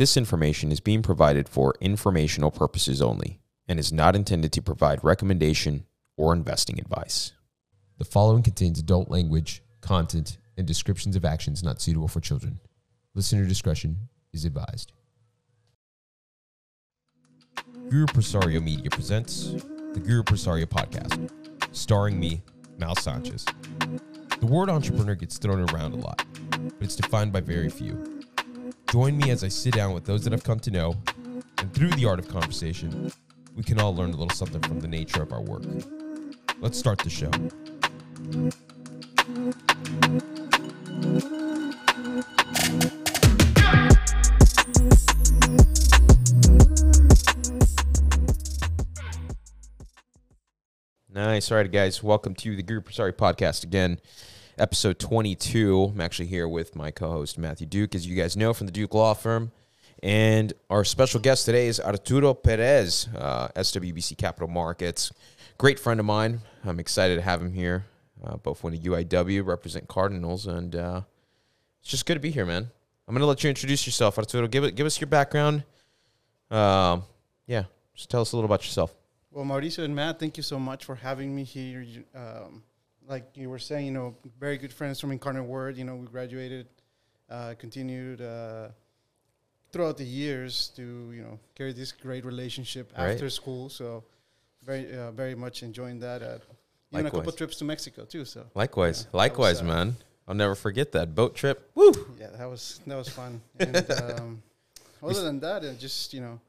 This information is being provided for informational purposes only and is not intended to provide recommendation or investing advice. The following contains adult language, content, and descriptions of actions not suitable for children. Listener discretion is advised. Guru Presario Media presents the Guru Presario Podcast, starring me, Mal Sanchez. The word entrepreneur gets thrown around a lot, but it's defined by very few. Join me as I sit down with those that I've come to know, and through the art of conversation, we can all learn a little something from the nature of our work. Let's start the show. Nice. All right, guys. Welcome to the Group Sorry podcast again, episode 22. I'm actually here with my co host, Matthew Duke, as you guys know from the Duke Law Firm. And our special guest today is Arturo Perez, uh, SWBC Capital Markets. Great friend of mine. I'm excited to have him here. Uh, both went to UIW, represent Cardinals, and uh, it's just good to be here, man. I'm going to let you introduce yourself, Arturo. Give, it, give us your background. Um, yeah, just tell us a little about yourself. Well, Mauricio and Matt, thank you so much for having me here. Um, like you were saying, you know, very good friends from Incarnate Word. You know, we graduated, uh, continued uh, throughout the years to you know carry this great relationship Right. after school. So very, uh, very much enjoying that. Uh, even a couple trips to Mexico too. So Likewise, Yeah, likewise, was, uh, man. I'll never forget that boat trip. Woo! yeah, that was that was fun. And um, other than that, uh, just you know,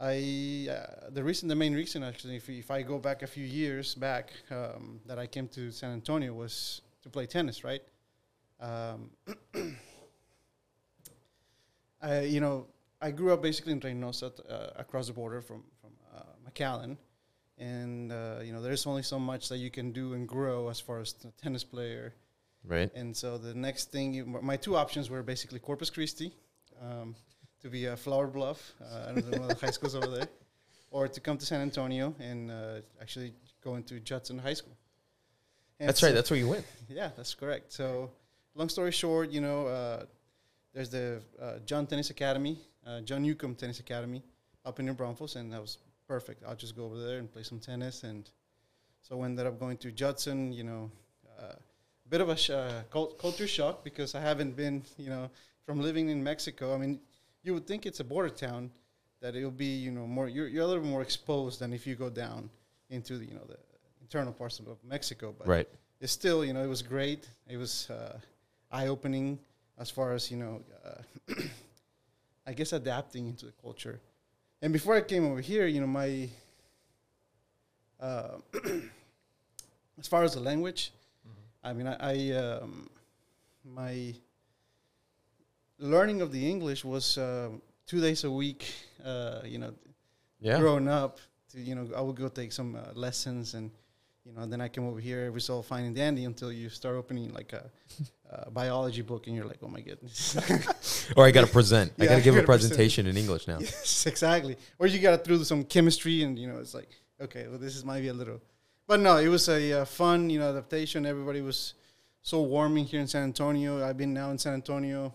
I uh, the reason, the main reason actually, if, if I go back a few years back, um, that I came to San Antonio was to play tennis, right? Um, I you know I grew up basically in Reynosa, uh, across the border from from uh, McAllen, and uh, you know there's only so much that you can do and grow as far as the tennis player. Right. And so the next thing, you, my two options were basically Corpus Christi, um, to be a Flour Bluff, uh, I don't know the high schools over there, or to come to San Antonio and uh, actually go into Judson High School. And That's so- right. That's where you went. yeah, that's correct. So, long story short, you know, uh, there's the uh, John Tennis Academy, uh, John Newcombe Tennis Academy, up in New Braunfels, and that was perfect. I'll just go over there and play some tennis, and so I ended up going to Judson. You know, uh, a bit of a sh- uh, cult- culture shock because I haven't been, you know, from living in Mexico. I mean, you would think it's a border town that it'll be, you know, more you're, you're a little bit more exposed than if you go down into the, you know, the internal parts of Mexico, but Right. it's still, you know, it was great. It was uh, eye opening as far as, you know, uh, I guess adapting into the culture. And before I came over here, you know, my, uh, as far as the language, I mean, I, I um, my learning of the English was uh, two days a week, uh, you know, Yeah. growing up to you know I would go take some uh, lessons and you know then I came over here it was all fine and dandy until you start opening like a, a biology book and you're like oh my goodness Or I got to present. I got to give a 100%. presentation in English now. yes exactly or you got to through some chemistry and you know it's like okay well this is might be a little but no it was a uh, fun you know adaptation everybody was so warming here in San Antonio I've been now in San Antonio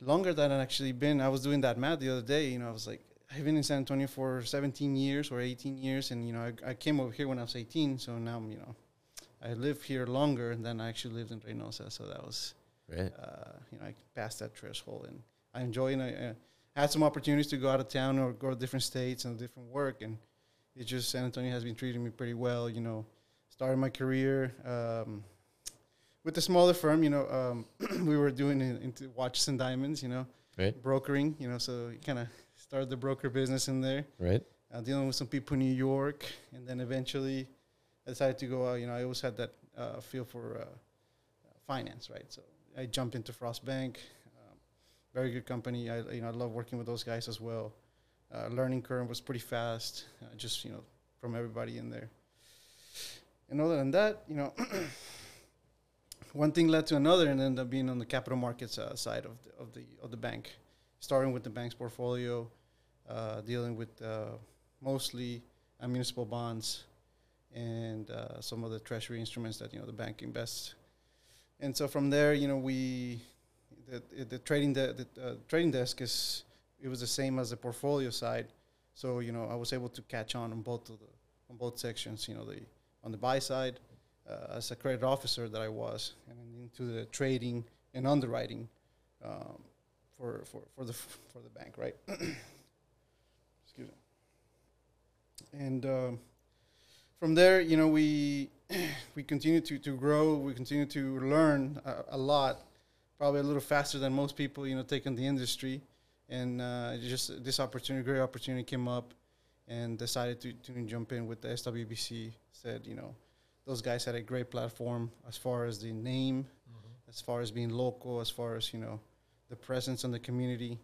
longer than I've actually been I was doing that math the other day you know I was like I've been in San Antonio for 17 years or 18 years, and you know, I, I came over here when I was 18, so now you know, I live here longer than I actually lived in Reynosa, so that was, Right. uh, you know, I passed that threshold, and I enjoy, and I uh, had some opportunities to go out of town or go to different states and different work, and it just San Antonio has been treating me pretty well, you know, started my career um, with the smaller firm, you know, um, we were doing it into watches and diamonds, you know, Right. brokering, you know, so you kind of started the broker business in there, Right. uh, dealing with some people in New York, and then eventually I decided to go. Uh, you know, I always had that uh, feel for uh, finance, right? So I jumped into Frost Bank, um, very good company. I you know I love working with those guys as well. Uh, learning curve was pretty fast, uh, just you know from everybody in there. And other than that, you know, one thing led to another, and ended up being on the capital markets uh, side of the, of the of the bank, starting with the bank's portfolio, uh, dealing with uh, mostly municipal bonds and uh, some of the treasury instruments that you know the bank invests. And so from there, you know, we the, the trading the, the uh, trading desk is it was the same as the portfolio side. So you know I was able to catch on on both of the on both sections. You know the on the buy side as a credit officer that I was, and into the trading and underwriting um, for for for the for the bank, right? Excuse me. And um, from there, you know, we we continue to, to grow. We continue to learn a, a lot, probably a little faster than most people, you know, taking the industry. And uh, just this opportunity, great opportunity, came up, and decided to, to jump in with the SWBC. Said, you know, those guys had a great platform as far as the name, as far as being local, as far as you know, the presence in the community.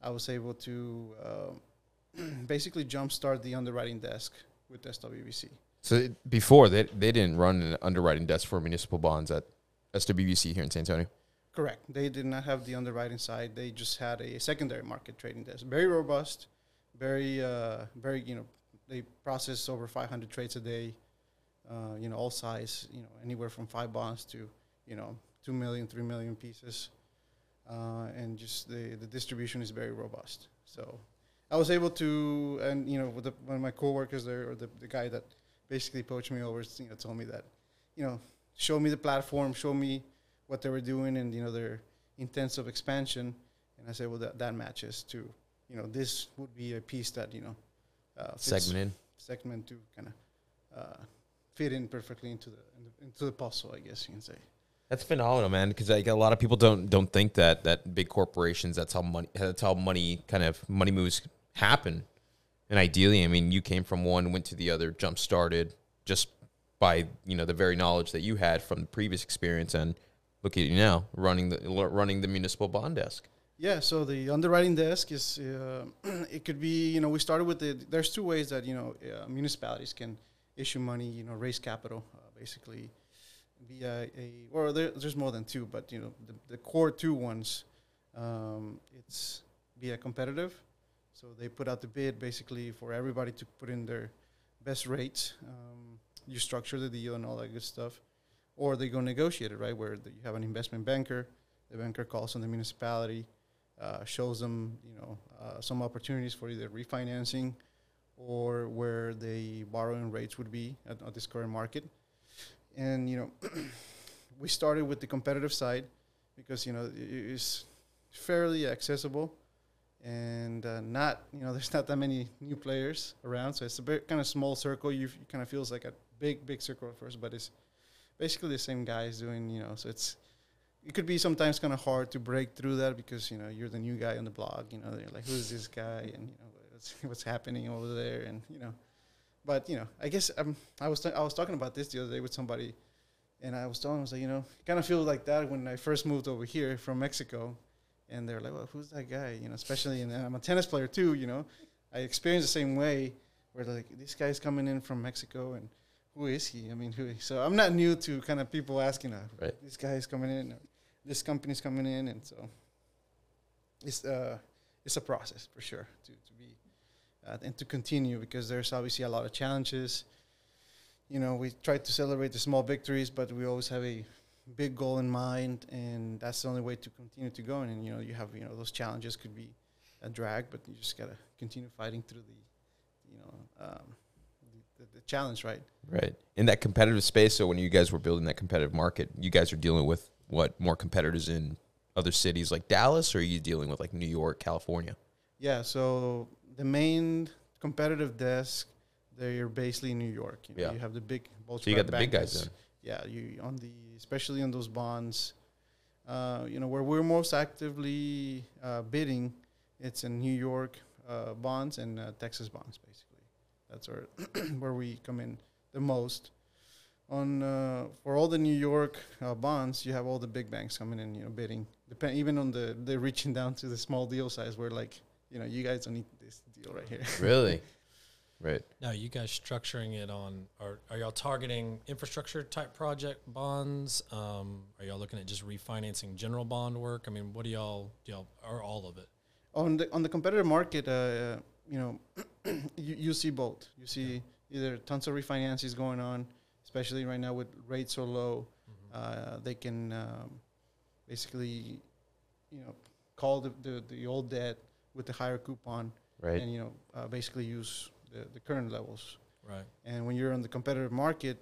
I was able to um, basically jumpstart the underwriting desk with SWBC. So before they they didn't run an underwriting desk for municipal bonds at SWBC here in San Antonio. Correct. They did not have the underwriting side. They just had a secondary market trading desk. Very robust, very, uh, very. You know, they process over 500 trades a day. Uh, you know, all size. You know, anywhere from five bonds to you know two million, three million pieces, uh, and just the the distribution is very robust. So, I was able to, and you know, with the, one of my coworkers there, or the, the guy that basically poached me over, you know, told me that, you know, show me the platform, show me what they were doing and you know their intensive expansion and i said well that, that matches to you know this would be a piece that you know uh, fits- Segmented. segment to kind of uh, fit in perfectly into the into the puzzle i guess you can say That's phenomenal, man. Because like a lot of people don't don't think that that big corporations that's how money that's how money kind of money moves happen. And ideally, I mean, you came from one, went to the other, jump started just by you know the very knowledge that you had from the previous experience, and look at you now running the running the municipal bond desk. Yeah, so the underwriting desk is uh, it could be you know we started with the there's two ways that you know uh, municipalities can issue money you know raise capital uh, basically via a or there, there's more than two but you know the, the core two ones um, it's via competitive. So they put out the bid basically for everybody to put in their best rates um, you structure the deal and all that good stuff. Or they go negotiate it right where the, you have an investment banker the banker calls on the municipality uh, shows them, you know, uh, some opportunities for either refinancing or where the borrowing rates would be at, at this current market. And you know, we started with the competitive side because you know it is fairly accessible and uh, not you know there's not that many new players around, so it's a bit kind of small circle. You kind of feels like a big big circle at first, but it's basically the same guys doing you know. So it's it could be sometimes kind of hard to break through that because you know you're the new guy on the blog. You know, they're like, "Who's this guy?" and you know what's, what's happening over there, and you know. But you know, I guess um, I was t- I was talking about this the other day with somebody, and I was telling them, I was like, you know, kind of feel like that when I first moved over here from Mexico, and they're like, "Well, who's that guy?" You know, especially and I'm a tennis player too. You know, I experienced the same way where like this guy's coming in from Mexico and. Who is he? I mean, who? So I'm not new to kind of people asking, uh, Right. "This guy is coming in." this company's coming in, and so it's uh it's a process for sure to to be and to continue because there's obviously a lot of challenges. You know, we try to celebrate the small victories, but we always have a big goal in mind, and that's the only way to continue to go. And, you know, you have you know those challenges could be a drag, but you just gotta continue fighting through the, you know, um, the, the, the challenge, right? Right. In that competitive space, so when you guys were building that competitive market, you guys are dealing with what more competitors in other cities like Dallas, or are you dealing with like New York, California? Yeah, so the main competitive desk, they're basically in New York. You, know, Yeah. you have the big. So you got the big guys then. Yeah, you on the especially on those bonds. Uh, you know where we're most actively uh, bidding, it's in New York uh, bonds and uh, Texas bonds. Basically, that's where where we come in the most. On uh, for all the New York uh, bonds, you have all the big banks coming in, you know, bidding. Depend even on the they're reaching down to the small deal size. Where like you know you guys don't need this deal right here. Really? right. Now, you guys structuring it on, are, are y'all targeting infrastructure type project bonds? Um, are y'all looking at just refinancing general bond work? I mean, what do y'all, do y'all, or all of it? on the on the competitive market, uh, you know, you, you see both. You see either tons of refinances going on, especially right now with rates so low. Uh, they can um, basically you know, call the, the, the old debt with the higher coupon Right. and, you know, uh, basically use the, the current levels. Right. And when you're on the competitive market,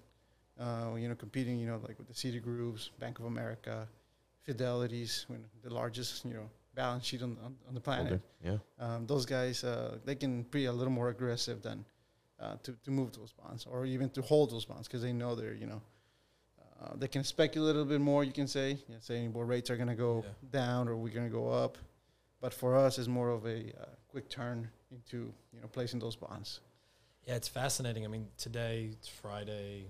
uh, you know, competing, you know, like with the Citigroups, Bank of America, Fidelities, when the largest, you know, balance sheet on, on, on the planet, Older. Yeah. um, those guys, uh, they can be a little more aggressive than uh, to, to move those bonds or even to hold those bonds because they know they're, you know, uh, they can speculate a little bit more, you can say, yeah, saying, well, rates are going to go Yeah. down or we're going to go up. But for us, it's more of a uh, quick turn into, you know, placing those bonds. Yeah, it's fascinating. I mean, today it's Friday,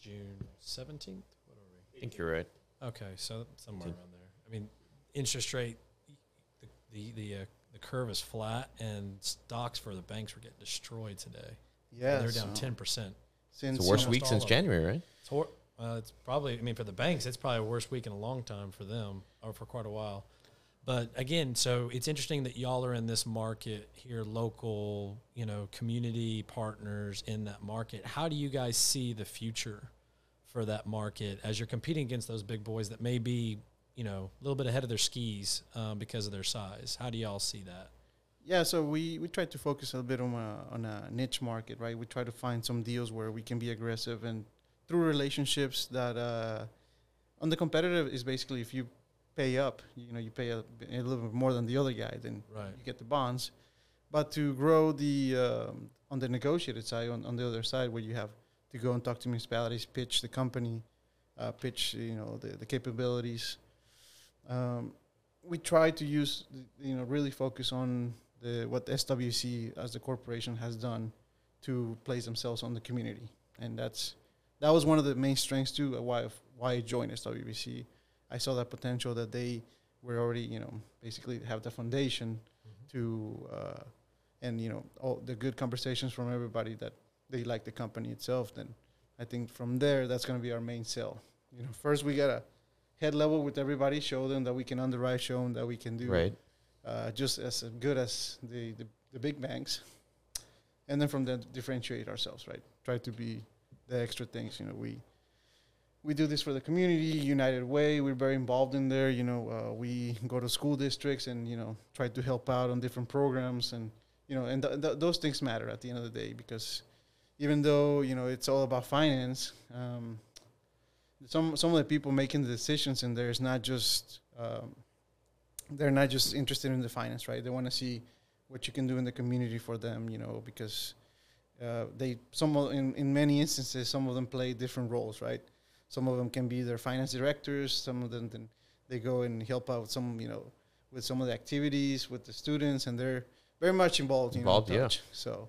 June seventeenth. What are we? I think you're right. Okay, so somewhere around there. I mean, interest rate, the the the, uh, the curve is flat, and stocks for the banks were getting destroyed today. Yeah, they're down ten percent. Since It's the worst week since. January, right? It's hor- uh, it's probably. I mean, for the banks, it's probably a worst week in a long time for them, or for quite a while. But again, so it's interesting that y'all are in this market here, local, you know, community partners in that market. How do you guys see the future for that market as you're competing against those big boys that may be, you know, a little bit ahead of their skis um, because of their size? How do y'all see that? Yeah, so we, we try to focus a little bit on a, on a niche market, right? We try to find some deals where we can be aggressive and through relationships that uh, on the competitive is basically if you pay up, you know, you pay a, a little bit more than the other guy, then Right. you get the bonds. But to grow the um, on the negotiated side, on, on the other side, where you have to go and talk to municipalities, pitch the company, uh, pitch you know the, the capabilities. Um, we try to use you know really focus on the what SWC as the corporation has done to place themselves on the community, and that's that was one of the main strengths too. uh, Why why I joined SWC, I saw that potential that they were already you know basically have the foundation to uh, and you know all the good conversations from everybody that they like the company itself. Then I think from there that's going to be our main sell. You know, first we gotta head level with everybody, show them that we can underwrite, show them that we can do Right. uh, just as good as the, the, the big banks. And then from there, differentiate ourselves, right? Try to be the extra things. You know, we we do this for the community, United Way. We're very involved in there. You know, uh, we go to school districts and you know try to help out on different programs, and you know, and th- th- those things matter at the end of the day because even though you know it's all about finance, um, some some of the people making the decisions in there is not just um, they're not just interested in the finance, right? They want to see what you can do in the community for them, you know, because uh, they some in in many instances some of them play different roles, right? Some of them can be their finance directors. Some of them then they go and help out some, you know, with some of the activities with the students, and they're very much involved. You Involved, know, yeah. So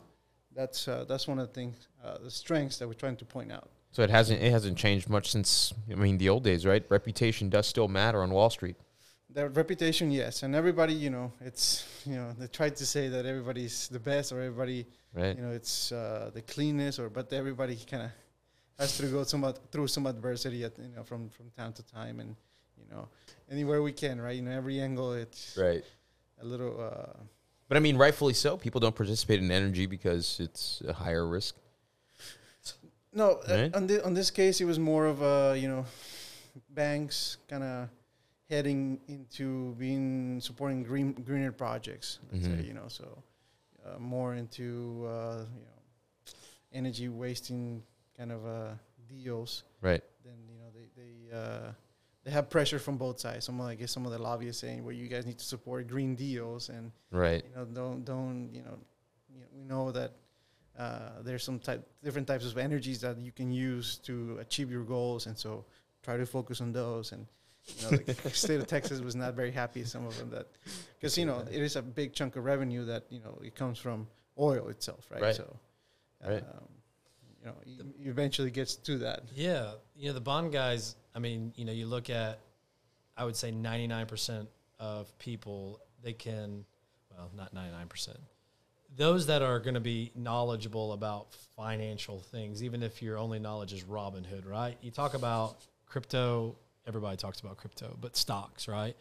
that's uh, that's one of the things, uh, the strengths that we're trying to point out. So it hasn't it hasn't changed much since I mean the old days, right? Reputation does still matter on Wall Street. Their reputation, yes, and everybody, you know, it's you know they try to say that everybody's the best or everybody, Right. you know, it's uh, the cleanness or but everybody kind of has to go some through some adversity, at, you know, from from time to time, and you know, anywhere we can, right? You know, every angle, it's Right. a little. Uh, But I mean, rightfully so. People don't participate in energy because it's a higher risk. No, Right? uh, on, thi- on this case, it was more of a you know, banks kind of heading into being supporting green greener projects. Let's Mhm. say you know, so uh, more into uh, you know, energy wasting kind of uh, deals. Right. Then you know they they uh, they have pressure from both sides. Some I guess some of the lobbyists saying, well, you guys need to support green deals and Right. you know don't don't you know, you know we know that uh, there's some type different types of energies that you can use to achieve your goals and so try to focus on those and you know the state of texas was not very happy some of them that because you know it is a big chunk of revenue that you know it comes from oil itself right, Right. so Right. You know e- eventually gets to that Yeah, you know the bond guys. I mean, you know, you look at, I would say ninety nine percent of people they can, well, not ninety nine percent. Those that are going to be knowledgeable about financial things, even if your only knowledge is Robinhood, right? You talk about crypto. Everybody talks about crypto, but stocks, right?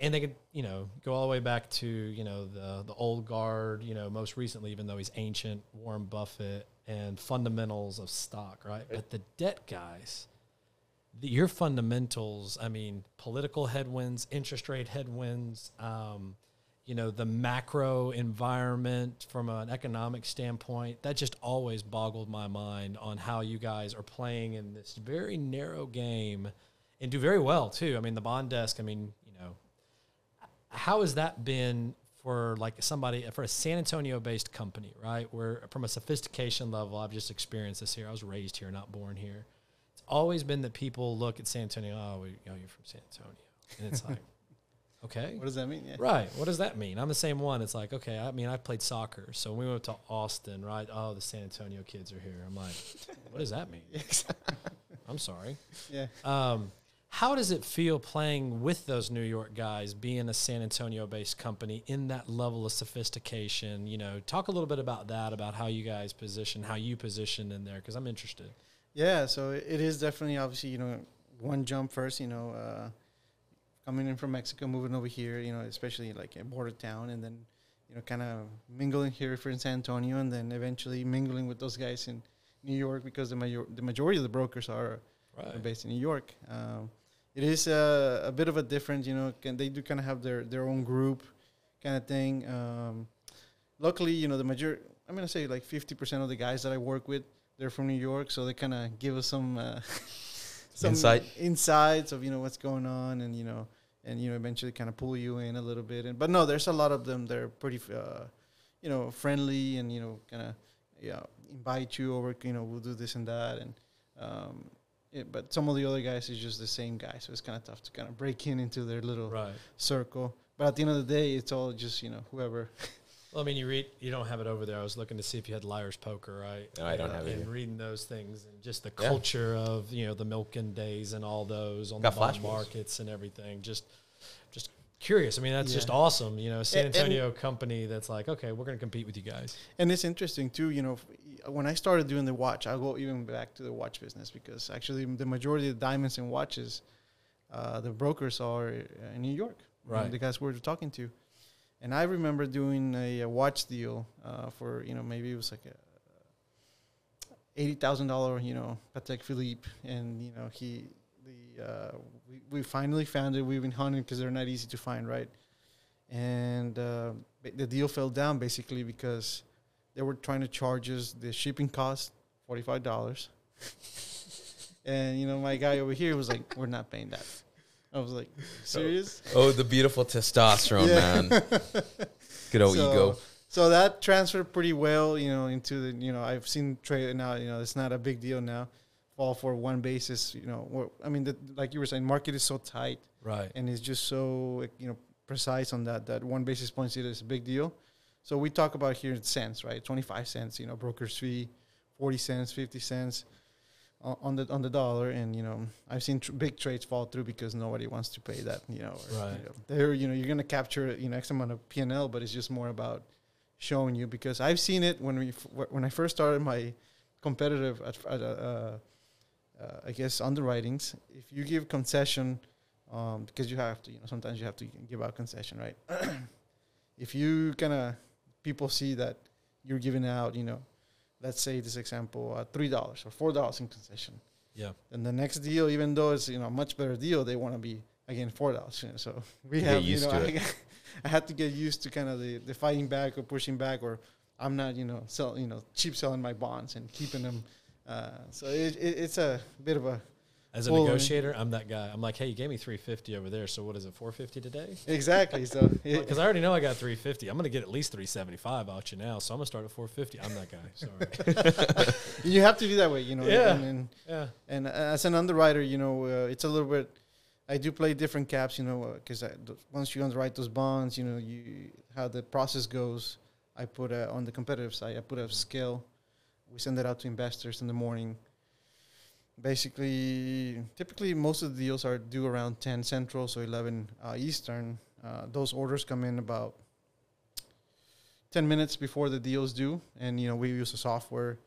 And they could, you know, go all the way back to you know the the old guard. You know, most recently, even though he's ancient, Warren Buffett and fundamentals of stock, right? But the debt guys, the, your fundamentals. I mean, political headwinds, interest rate headwinds. Um, you know the macro environment from an economic standpoint that just always boggled my mind on how you guys are playing in this very narrow game and do very well too i mean the bond desk i mean you know how has that been for like somebody for a san antonio based company right where from a sophistication level i've just experienced this here i was raised here not born here it's always been that people look at san antonio oh, we, oh you're from san antonio and it's like okay What does that mean? Yeah. Right. What does that mean? I'm the same one. It's like, okay, I mean, I played soccer. So when we went to Austin, right? Oh, the San Antonio kids are here. I'm like, what does that mean? I'm sorry. Yeah. Um, how does it feel playing with those New York guys, being a San Antonio based company in that level of sophistication? You know, talk a little bit about that, about how you guys position, how you position in there, because I'm interested. Yeah, so it is definitely obviously you know one jump first. You know, uh, coming in from Mexico, moving over here. You know, especially like a border town, and then you know kind of mingling here for in San Antonio, and then eventually mingling with those guys in New York because the major the majority of the brokers are, are based in New York. Um, it is a, a bit of a different, you know, can, they do kind of have their their own group kind of thing. Um, luckily, you know, the major I'm gonna say like 50% of the guys that I work with they're from New York, so they kind of give us some uh, some Insight? insights of you know what's going on, and you know, and you know, eventually kind of pull you in a little bit. And but no, there's a lot of them. They're pretty, uh, you know, friendly, and you know, kind of yeah, invite you over. You know, we'll do this and that, and um, yeah, but some of the other guys is just the same guy, so it's kind of tough to kind of break in into their little Right. circle. But at the end of the day, it's all just you know whoever. Well, I mean, you read, you don't have it over there. I was looking to see if you had Liar's Poker, right? No, I don't And- have it And here. reading those things and just the Yeah. culture of you know the Milken days and all those on Got the bond flash markets and everything. Just, just curious. I mean, that's just awesome. You know, San And- and- Antonio company that's like, okay, we're going to compete with you guys. And it's interesting too, you know, f- when I started doing the watch, I'll go even back to the watch business because actually the majority of the diamonds and watches, uh, the brokers are uh, in New York. Right. the guys we were talking to. And I remember doing a, a watch deal uh, for, you know, maybe it was like a $80,000, you know, Patek Philippe. And, you know, he, the, uh, we, we finally found it. We've been hunting because they're not easy to find, right? And uh, the deal fell down basically because they were trying to charge us the shipping cost, forty-five dollars. and you know, my guy over here was like, "We're not paying that." I was like, "Serious?" Oh, oh the beautiful testosterone, man. Good old So- ego. So that transferred pretty well, you know, into the, you know, I've seen trade now, you know, it's not a big deal now. Fall for one basis, you know. I mean, the, like you were saying, market is so tight Right. and it's just so you know precise on that that one basis points it is a big deal. So we talk about here in cents, right? Twenty five cents, you know, broker's fee, forty cents, fifty cents on on the on the dollar, and you know I've seen tr- big trades fall through because nobody wants to pay that, you know. Or, Right. You know, they're you know you're gonna capture you know X amount of P and L, but it's just more about showing you because I've seen it when we f- when I first started my competitive at, at uh, uh, uh, I guess underwritings. If you give concession, um, because you have to, you know, sometimes you have to give out concession, right? if you kind of people see that you're giving out, you know, let's say this example, uh, three dollars or four dollars in concession, Yeah. then the next deal, even though it's you know a much better deal, they want to be again four dollars. You know, so we Get have you know, I. I had to get used to kind of the, the fighting back or pushing back, or I'm not you know sell you know cheap selling my bonds and keeping them. Uh, so it, it, it's a bit of a As a Well, negotiator, I'm that guy. I'm like, hey, you gave me 350 over there, so what is it, 450 today? exactly. So Because I already know I got 350. I'm going to get at least 375 out you now, so I'm going to start at 450. I'm that guy. Sorry. you have to be that way, you know. Yeah. And, and, yeah. and uh, as an underwriter, you know, uh, it's a little bit. I do play different caps, you know, uh, because once you underwrite those bonds, you know, you how the process goes. I put a, on the competitive side, I put a scale. We send it out to investors in the morning. Basically, typically most of the deals are due around 10 Central, so 11 uh, Eastern. Uh, those orders come in about 10 minutes before the deal's due, and you know we use a software.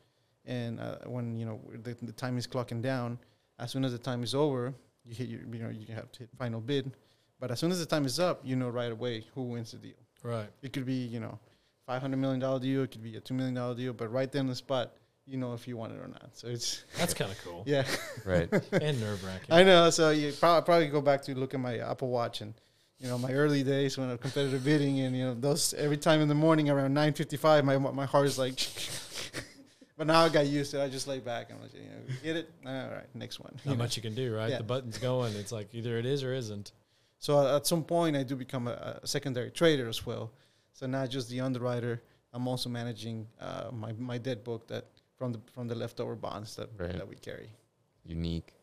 And uh, when you know the, the time is clocking down, as soon as the time is over, you hit your, you know you have to hit final bid. But as soon as the time is up, you know right away who wins the deal. Right. It could be you know, five hundred million dollar deal. It could be a two million dollar deal. But right then on the spot, you know if you want it or not. So it's That's kind of cool yeah. Right. and nerve wracking. I know. So you probably probably go back to look at my Apple Watch and you know my early days when I was competitive bidding and you know those every time in the morning around nine fifty five my my heart is like. but now I got used to it. I just lay back and I'm like, you know, get it. All right, next one. You Not know. much you can do, right? Yeah. The button's going. It's like either it is or isn't. So at some point, I do become a, a secondary trader as well. So not just the underwriter. I'm also managing uh, my my debt book that from the from the leftover bonds that Right. that we carry. Unique.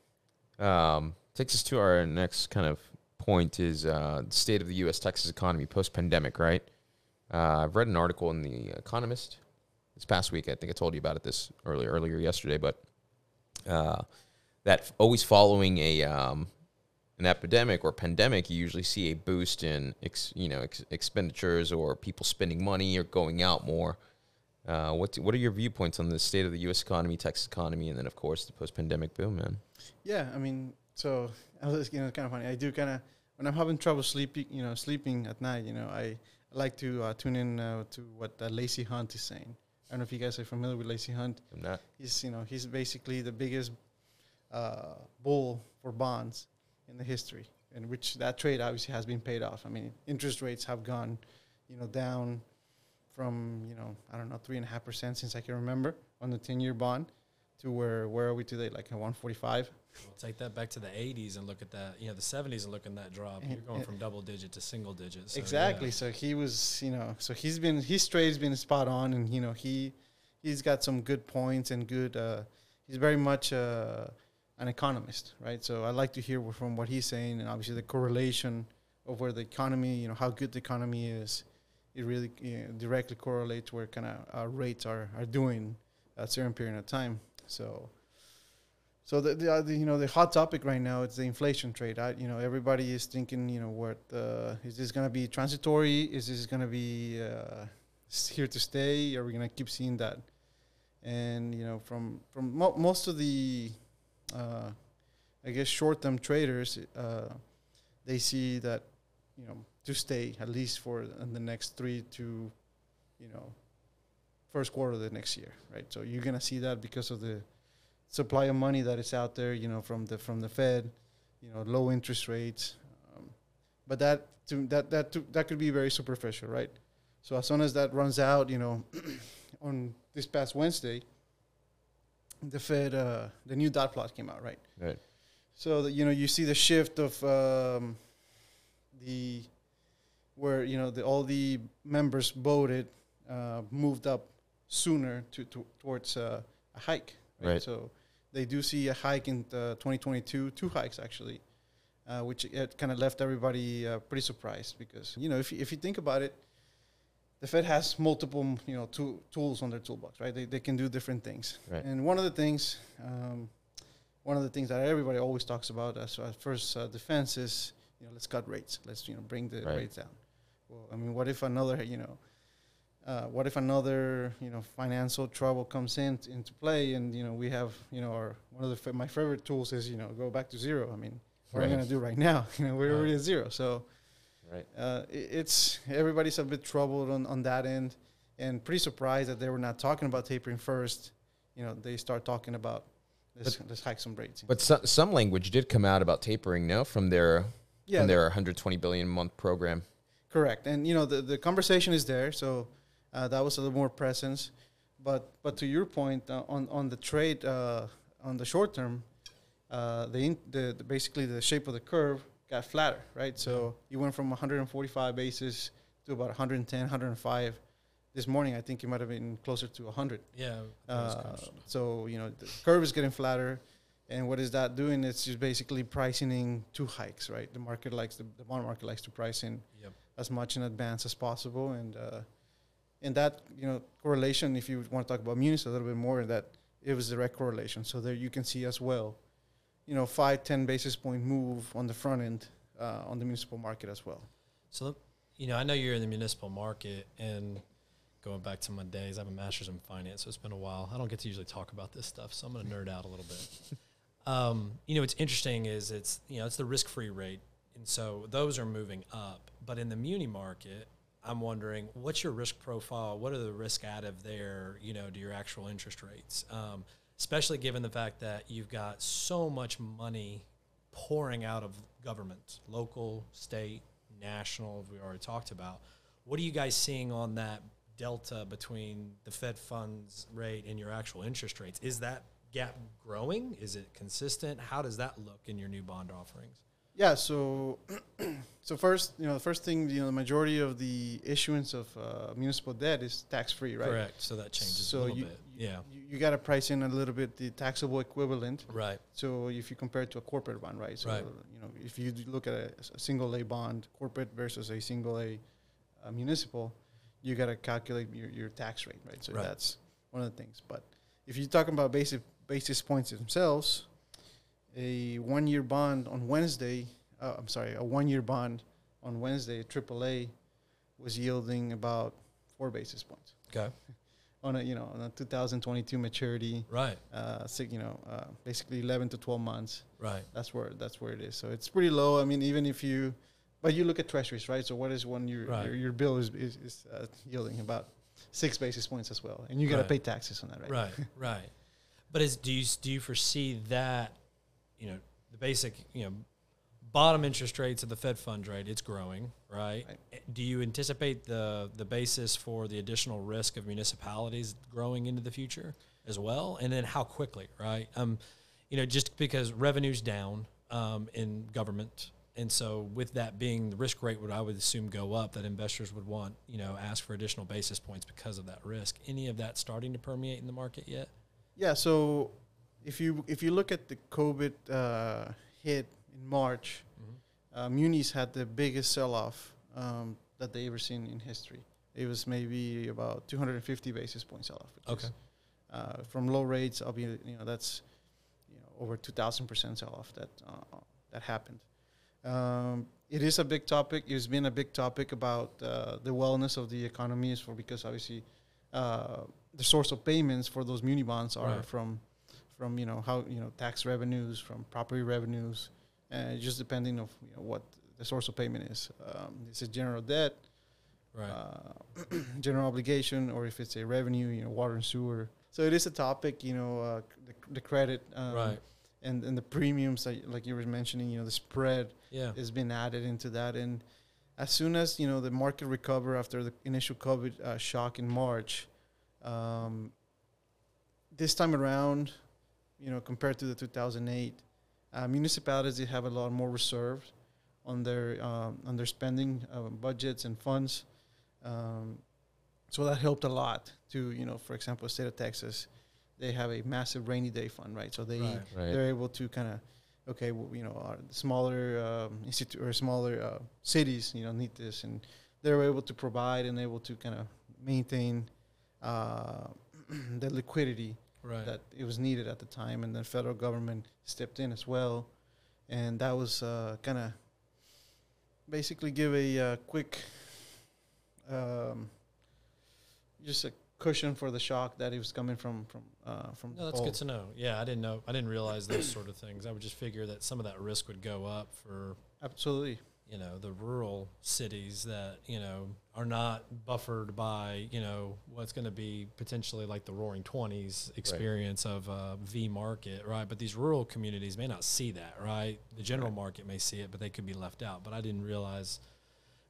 Um, takes us to our next kind of point is uh, the state of the U.S. Texas economy post pandemic. Right. Uh, I've read an article in the Economist this past week. I think I told you about it this earlier earlier yesterday, but uh, that f- always following a um, an epidemic or pandemic, you usually see a boost in ex, you know ex- expenditures or people spending money or going out more. Uh, what what are your viewpoints on the state of the U.S. economy, Texas economy, and then of course the post pandemic boom, man? Yeah, I mean, so I was, you know, it's kind of funny. I do kind of when I'm having trouble sleeping, you know, sleeping at night. You know, I, I like to uh, tune in uh, to what uh, Lacy Hunt is saying. I don't know if you guys are familiar with Lacy Hunt. I'm not. He's you know he's basically the biggest uh, bull for bonds in the history, in which that trade obviously has been paid off. I mean, interest rates have gone, you know, down from you know I don't know three and a half percent since I can remember on the ten year bond to where where are we today? Like a one forty five. We'll take that back to the 80s and look at that, you know, the 70s and look at that drop. You're going from double digit to single digit. So, exactly. yeah. So he was, you know, so he's been his trade's been spot on, and you know he he's got some good points and good. Uh, he's very much uh, an economist, right? So I like to hear from what he's saying, and obviously the correlation of where the economy, you know, how good the economy is, it really directly correlates where kind of our rates are are doing at certain period of time. So. So the, the, uh, the you know the hot topic right now is the inflation trade. I, you know everybody is thinking you know what uh, is this going to be transitory? Is this going to be uh, here to stay? Are we going to keep seeing that? And you know from from mo- most of the uh, I guess short term traders, uh, they see that you know to stay at least for the next three to you know first quarter of the next year, right? So you're going to see that because of the supply of money that is out there, you know, from the from the Fed, you know, low interest rates. Um, but that to, that that to, that could be very superficial, right? So as soon as that runs out, you know, on this past Wednesday, the Fed, uh, the new dot plot came out, right? Right. So that you know, you see the shift of um, the where you know the, all the members voted uh, moved up sooner to, to towards uh, a hike. Right. So they do see a hike in uh, 2022, two hikes actually, uh, which it kind of left everybody uh, pretty surprised because you know if you, if you think about it, the Fed has multiple you know tool, tools on their toolbox, right? They they can do different things, Right. and one of the things. Um, one of the things that everybody always talks about as uh, first uh, defense is, you know, let's cut rates. Let's you know bring the Right. rates down. Well, I mean, what if another, you know, uh, what if another, you know, financial trouble comes in into play, and you know, we have, you know, our one of the fa- my favorite tools is, you know, go back to zero. I mean, what are we gonna do right now? you know, we're Right. already at zero. So Right. uh, i- it's everybody's a bit troubled on, on that end, and pretty surprised that they were not talking about tapering first. You know, they start talking about let's, let's hike some rates. But so, some language did come out about tapering, now from their yeah, from their 120 billion a month program. Correct, and you know the, the conversation is there, so uh, that was a little more presence. But but to your point uh, on on the trade uh, on the short term, uh, the, in, the the basically the shape of the curve got flatter, right? So you went from 145 basis to about 110, 105. This morning, I think it might have been closer to 100. Yeah. Uh, so you know the curve is getting flatter, and what is that doing? It's just basically pricing in two hikes, right? The market likes the, the bond market likes to price in Yep. As much in advance as possible, and uh, and that you know correlation. If you want to talk about munis a little bit more, that it was a direct correlation. So there you can see as well, you know, five ten basis point move on the front end uh, on the municipal market as well. So, you know, I know you're in the municipal market and going back to my days, I have a master's in finance, so it's been a while. I don't get to usually talk about this stuff, so I'm going to nerd out a little bit. Um, you know, what's interesting is it's, you know, it's the risk free rate. And so those are moving up. But in the muni market, I'm wondering, what's your risk profile? What are the risk out of there, you know, to your actual interest rates? Um, especially given the fact that you've got so much money pouring out of government, local, state, national, we already talked about. What are you guys seeing on that delta between the Fed funds rate and your actual interest rates? Is that gap growing? Is it consistent? How does that look in your new bond offerings? Yeah. So, so first, you know, the first thing, you know, the majority of the issuance of uh, municipal debt is tax free, right? Correct. So that changes So a little you, bit. you- Yeah. You, you got to price in a little bit the taxable equivalent. Right. So if you compare it to a corporate bond, right? So Right. you know, if you look at a single A bond, corporate versus a single A uh, municipal, you got to calculate your, your tax rate, right? So Right. that's one of the things. But if you're talking about basic basis points themselves, a one-year bond on Wednesday, uh, I'm sorry, a one-year bond on Wednesday, AAA, was yielding about four basis points Okay. on a you know on a 2022 maturity. Right. Uh, you know, uh, basically 11 to 12 months Right. that's where that's where it is. So it's pretty low. I mean, even if you, but you look at treasuries, right? So what is one your Right. your, your bill is is, is uh, yielding about six basis points as well, and you got to Right. pay taxes on that, right? Right. Right. But is do you do you foresee that, you know, the basic, you know, bottom interest rates of the Fed funds rate, it's growing, right? Right. Do you anticipate the the basis for the additional risk of municipalities growing into the future as well? And then how quickly, right? Um, you know, just because revenue's down um, in government. And so, with that being the risk rate, would I would assume go up, that investors would want, you know, ask for additional basis points because of that risk. Any of that starting to permeate in the market yet? Yeah. So if you if you look at the COVID uh, hit in March, uh, munis had the biggest sell-off um, that they ever seen in history. It was maybe about 250 basis points sell-off. which is, Okay. uh, from low rates, I'll be you know that's you know over 2,000 percent sell-off that uh, that happened. Um, it is a big topic. It's been a big topic about uh, the wellness of the economy, is for because obviously uh, the source of payments for those muni bonds are Right. from from you know how you know tax revenues, from property revenues, and just depending of you know, what the source of payment is. Um, is it general debt, Right. uh, general obligation, or if it's a revenue, you know, water and sewer. So it is a topic, you know, uh, the, the credit, um, right. and and the premiums, that, like you were mentioning, you know, the spread Yeah. has been added into that, and as soon as you know the market recover after the initial COVID uh, shock in March, um, this time around, you know, compared to the 2008, uh, municipalities they have a lot more reserves on their um, on their spending uh, budgets and funds. Um, so that helped a lot to you know, for example, state of Texas, they have a massive rainy day fund, right? So they Right. Right. they're able to kind of okay well, you know our smaller um, institute or smaller uh, cities you know need this and they're able to provide and able to kind of maintain uh, the liquidity Right. that it was needed at the time and the federal government stepped in as well and that was uh, kind of basically give a uh, quick um, just a cushion for the shock that it was coming from from uh, from no, that's all- good to know. Yeah, I didn't know. I didn't realize those sort of things. I would just figure that some of that risk would go up for absolutely you know the rural cities that you know are not buffered by you know what's going to be potentially like the Roaring Twenties experience of uh, V market, right? But these rural communities may not see that, right? The general market may see it, but they could be left out. But I didn't realize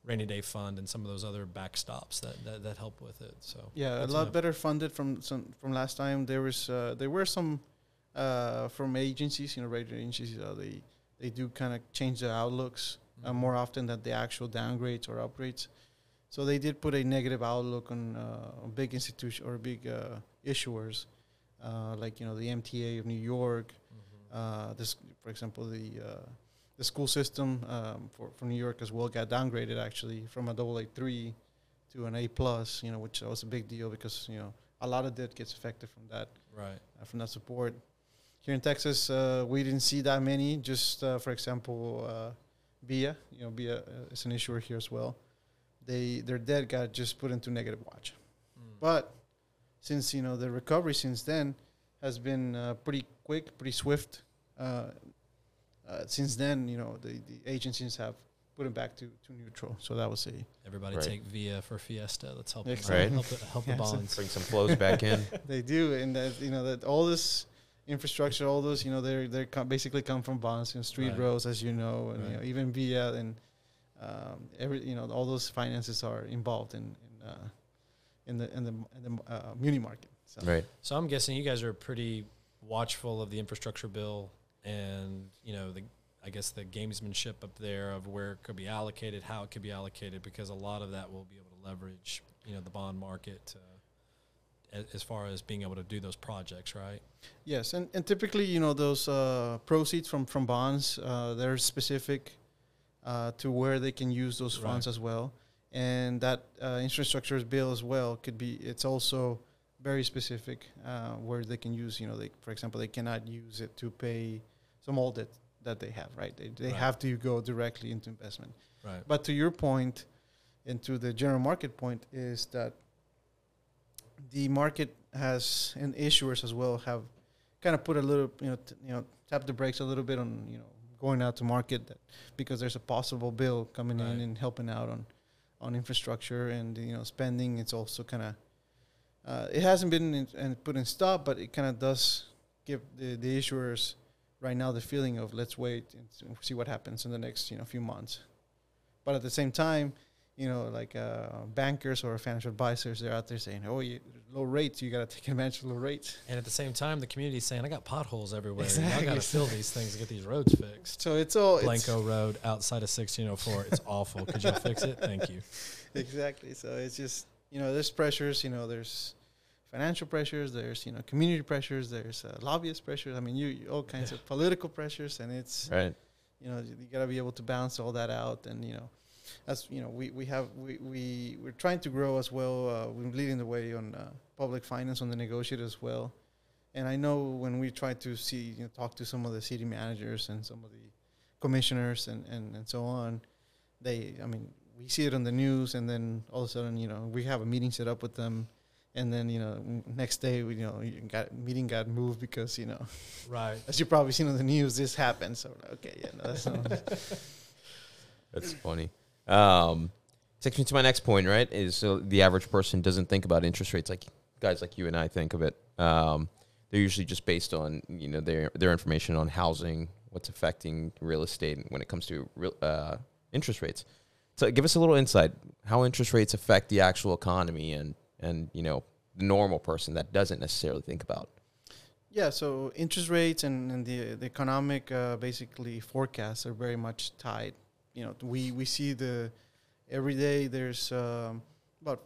rainy day fund and some of those other backstops that that, that help with it. So Yeah, a lot know. better funded from some from last time. There was uh, there were some uh, from agencies, you know, rating agencies. Uh, they they do kind of change their outlooks uh, more often than the actual downgrades or upgrades. So they did put a negative outlook on uh, on big institution or big uh, issuers, uh, like you know the MTA of New York. Mhm. Uh, this, for example, the uh, the school system um, for for New York as well got downgraded actually from a double A three to an A plus. You know, which was a big deal because you know a lot of debt gets affected from that right. uh, from that support. Here in Texas, uh, we didn't see that many. Just uh, for example, uh, Via, you know, Via uh, is an issuer here as well. They their debt got just put into negative watch. Mm. But since you know the recovery since then has been uh, pretty quick, pretty swift. Uh, uh, since then, you know the, the agencies have put it back to, to neutral. So that was a Everybody Right. take Via for Fiesta. Let's help Exactly. them out. help, help the Yeah, so- bonds. Bring some flows back in. they do, and that you know that all this infrastructure, all those you know they're they're com- basically come from bonds, you know, street Right. roads, as you know, and you know even via and um, every you know all those finances are involved in in, uh, in the in the in the uh, muni market. So. Right. So I'm guessing you guys are pretty watchful of the infrastructure bill and you know the I guess the gamesmanship up there of where it could be allocated, how it could be allocated, because a lot of that will be able to leverage you know the bond market uh, a- as far as being able to do those projects, right? Yes, and, and typically, you know, those uh, proceeds from from bonds, uh, they're specific uh, to where they can use those Right. funds as well, and that uh, infrastructure bill as well could be. It's also very specific uh, where they can use. You know, they, for example, they cannot use it to pay some old debt that they have. Right, they they Right. have to go directly into investment. Right. But to your point, and to the general market point, is that the market has and issuers as well have kind of put a little, you know, t- you know, tap the brakes a little bit on, you know, going out to market that because there's a possible bill coming Right. in and helping out on, on infrastructure and you know spending. It's also kind of, uh, it hasn't been in, and put in stop, but it kind of does give the, the issuers right now the feeling of let's wait and see what happens in the next you know few months. But at the same time, you know, like uh, bankers or financial advisors, they're out there saying, "Oh, you, low rates, you got to take advantage of low rates." And at the same time, the community's saying, "I got potholes everywhere. Exactly. I got to fill these things to get these roads fixed." So it's all it's- Blanco Road outside of 1604. It's awful. Could you fix it? Thank you. exactly. So it's just you know, there's pressures. You know, there's financial pressures. There's you know, community pressures. There's uh, lobbyist pressures. I mean, you, you all kinds of political pressures, and it's Right. you know you got to be able to balance all that out and you know that's you know we, we have we, we we're trying to grow as well uh, we're leading the way on uh, public finance on the negotiate as well and i know when we try to see you know talk to some of the city managers and some of the commissioners and, and, and so on they i mean we see it on the news and then all of a sudden you know we have a meeting set up with them and then you know next day we you know you got meeting got moved because you know Right. as you've probably seen on the news, this happened. So okay, yeah, no, that's not. That's funny. Um, takes me to my next point, right? Is so the average person doesn't think about interest rates like guys like you and I think of it. Um, they're usually just based on you know their their information on housing, what's affecting real estate when it comes to real, uh, interest rates. So give us a little insight how interest rates affect the actual economy and and you know the normal person that doesn't necessarily think about. yeah, so interest rates and, and the the economic uh, basically forecasts are very much tied. You know, we we see the every day there's um, about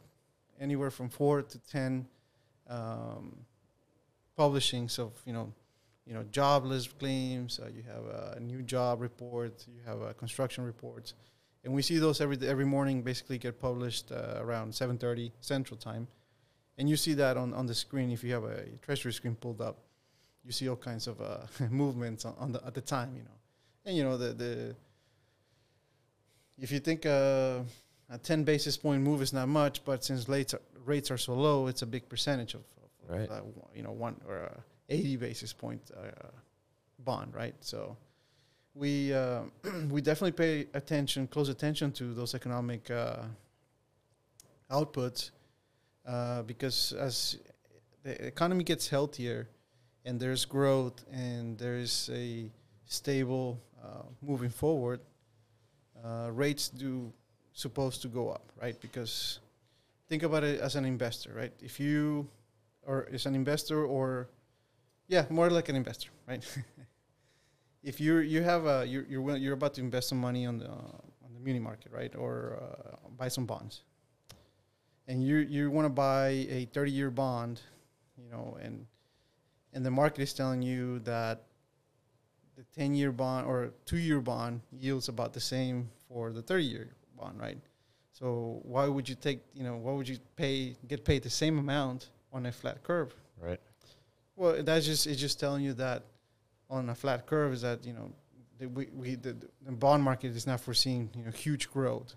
anywhere from four to ten um, publishings of you know you know jobless claims. Uh, you have a new job report. You have uh, construction reports, and we see those every every morning. Basically, get published uh, around seven thirty Central Time, and you see that on, on the screen if you have a treasury screen pulled up. You see all kinds of uh, movements on, on the at the time, you know, and you know the the. If you think uh, a ten basis point move is not much, but since rates are, rates are so low, it's a big percentage of, of Right. uh, you know one or uh, eighty basis point uh, bond, right? So we uh, we definitely pay attention, close attention to those economic uh, outputs uh, because as the economy gets healthier and there's growth and there's a stable uh, moving forward, uh, rates do supposed to go up, right? Because think about it as an investor, right? If you or as an investor or yeah, more like an investor, right? if you you have a you're you're you're about to invest some money on the on the muni market, right, or uh, buy some bonds, and you you want to buy a 30 year bond, you know, and and the market is telling you that the 10 year bond or two year bond yields about the same for the 30 year bond, right? So why would you take you know why would you pay get paid the same amount on a flat curve? Right. Well, that's just it's just telling you that on a flat curve is that you know the, we, we the, the bond market is not foreseeing you know huge growth,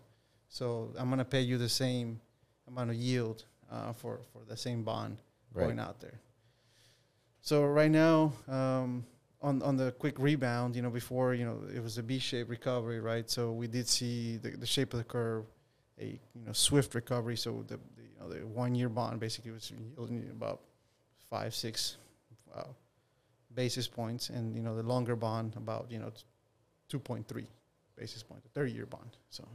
so I'm gonna pay you the same amount of yield uh, for for the same bond Right. going out there. So right now, um, on on the quick rebound, you know, before you know it was a V-shaped recovery, right? So we did see the, the shape of the curve, a you know swift recovery. So the, the you know the one-year bond basically was yielding about five six uh, basis points, and you know the longer bond about you know two point three basis point, the thirty-year bond. So.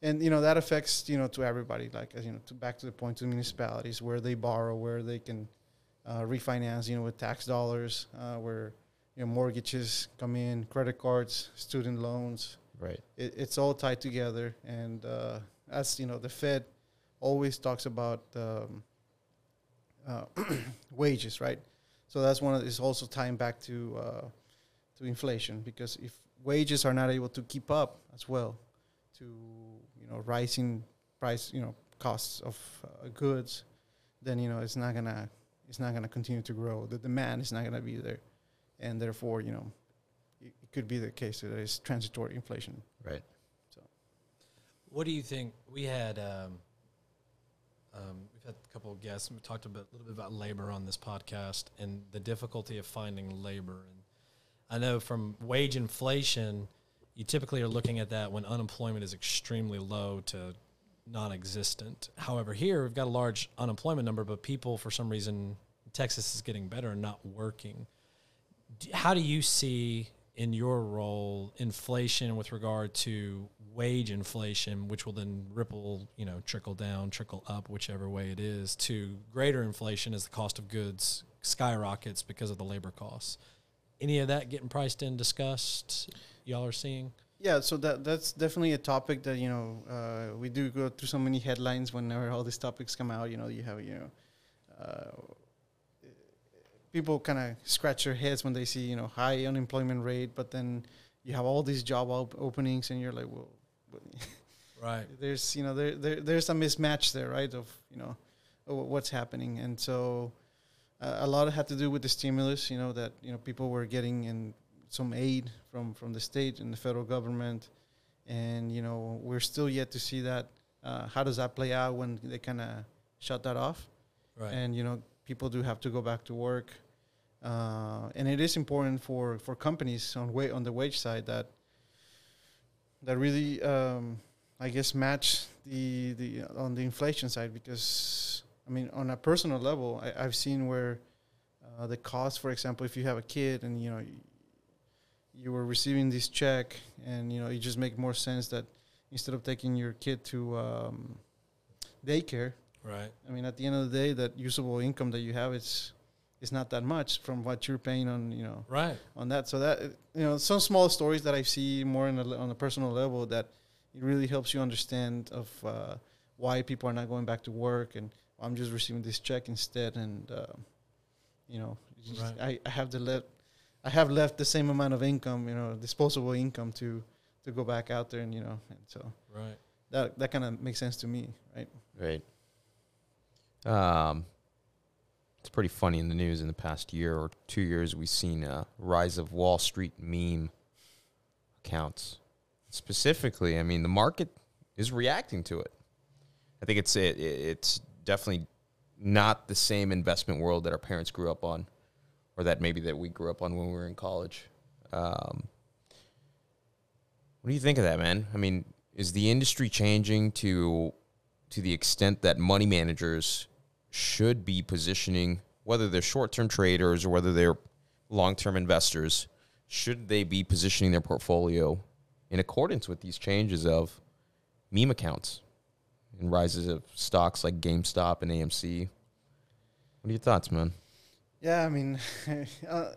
And you know that affects you know to everybody like you know to back to the point to municipalities where they borrow where they can uh, refinance, you know, with tax dollars, uh, where you know mortgages come in, credit cards, student loans. Right. It, it's all tied together, and uh, as you know, the Fed always talks about um, uh, wages, right? So that's one of is also tying back to uh, to inflation because if wages are not able to keep up as well to you know rising price, you know, costs of uh, goods, then you know it's not gonna it's not gonna continue to grow. The demand is not gonna be there, and therefore you know it, it could be the case that it's transitory inflation. Right. So, what do you think? We had um, um, we've had a couple of guests. and We talked a bit, little bit about labor on this podcast and the difficulty of finding labor. And I know from wage inflation, you typically are looking at that when unemployment is extremely low to non-existent. However, here we've got a large unemployment number, but people for some reason Texas is getting better and not working. How do you see in your role inflation with regard to wage inflation, which will then ripple, you know, trickle down, trickle up, whichever way it is, to greater inflation as the cost of goods skyrockets because of the labor costs? Any of that getting priced in, discussed? Y'all are seeing? Yeah, so that that's definitely a topic that you know uh, we do go through so many headlines whenever all these topics come out. You know, you have you know uh, people kind of scratch their heads when they see you know high unemployment rate, but then you have all these job op- openings, and you're like, well, Right. there's you know there, there there's a mismatch there, right? Of you know what's happening, and so uh, a lot it had to do with the stimulus. You know that you know people were getting in some aid from from the state and the federal government, and you know we're still yet to see that. Uh, how does that play out when they kind of shut that off? Right. and you know people do have to go back to work uh, and it is important for for companies on wa- on the wage side that that really um, I guess match the the on the inflation side because I mean on a personal level I, I've seen where uh, the cost for example if you have a kid and you know you, were receiving this check and you know it just make more sense that instead of taking your kid to um, daycare right. I mean, at the end of the day, that usable income that you have is is not that much from what you're paying on you know Right. on that. So that you know, some small stories that I see more on a, on a personal level that it really helps you understand of uh, why people are not going back to work and I'm just receiving this check instead, and uh, you know, Right. I, I have to let I have left the same amount of income, you know, disposable income to to go back out there and you know, and so Right. that that kind of makes sense to me, right? Right. Um, it's pretty funny in the news in the past year or two years. We've seen a rise of Wall Street meme accounts. Specifically, I mean, the market is reacting to it. I think it's it, it's definitely not the same investment world that our parents grew up on, or that maybe that we grew up on when we were in college. Um, what do you think of that, man? I mean, is the industry changing to to the extent that money managers should be positioning, whether they're short term traders or whether they're long term investors, should they be positioning their portfolio in accordance with these changes of meme accounts and rises of stocks like GameStop and AMC? What are your thoughts, man? Yeah, I mean, uh,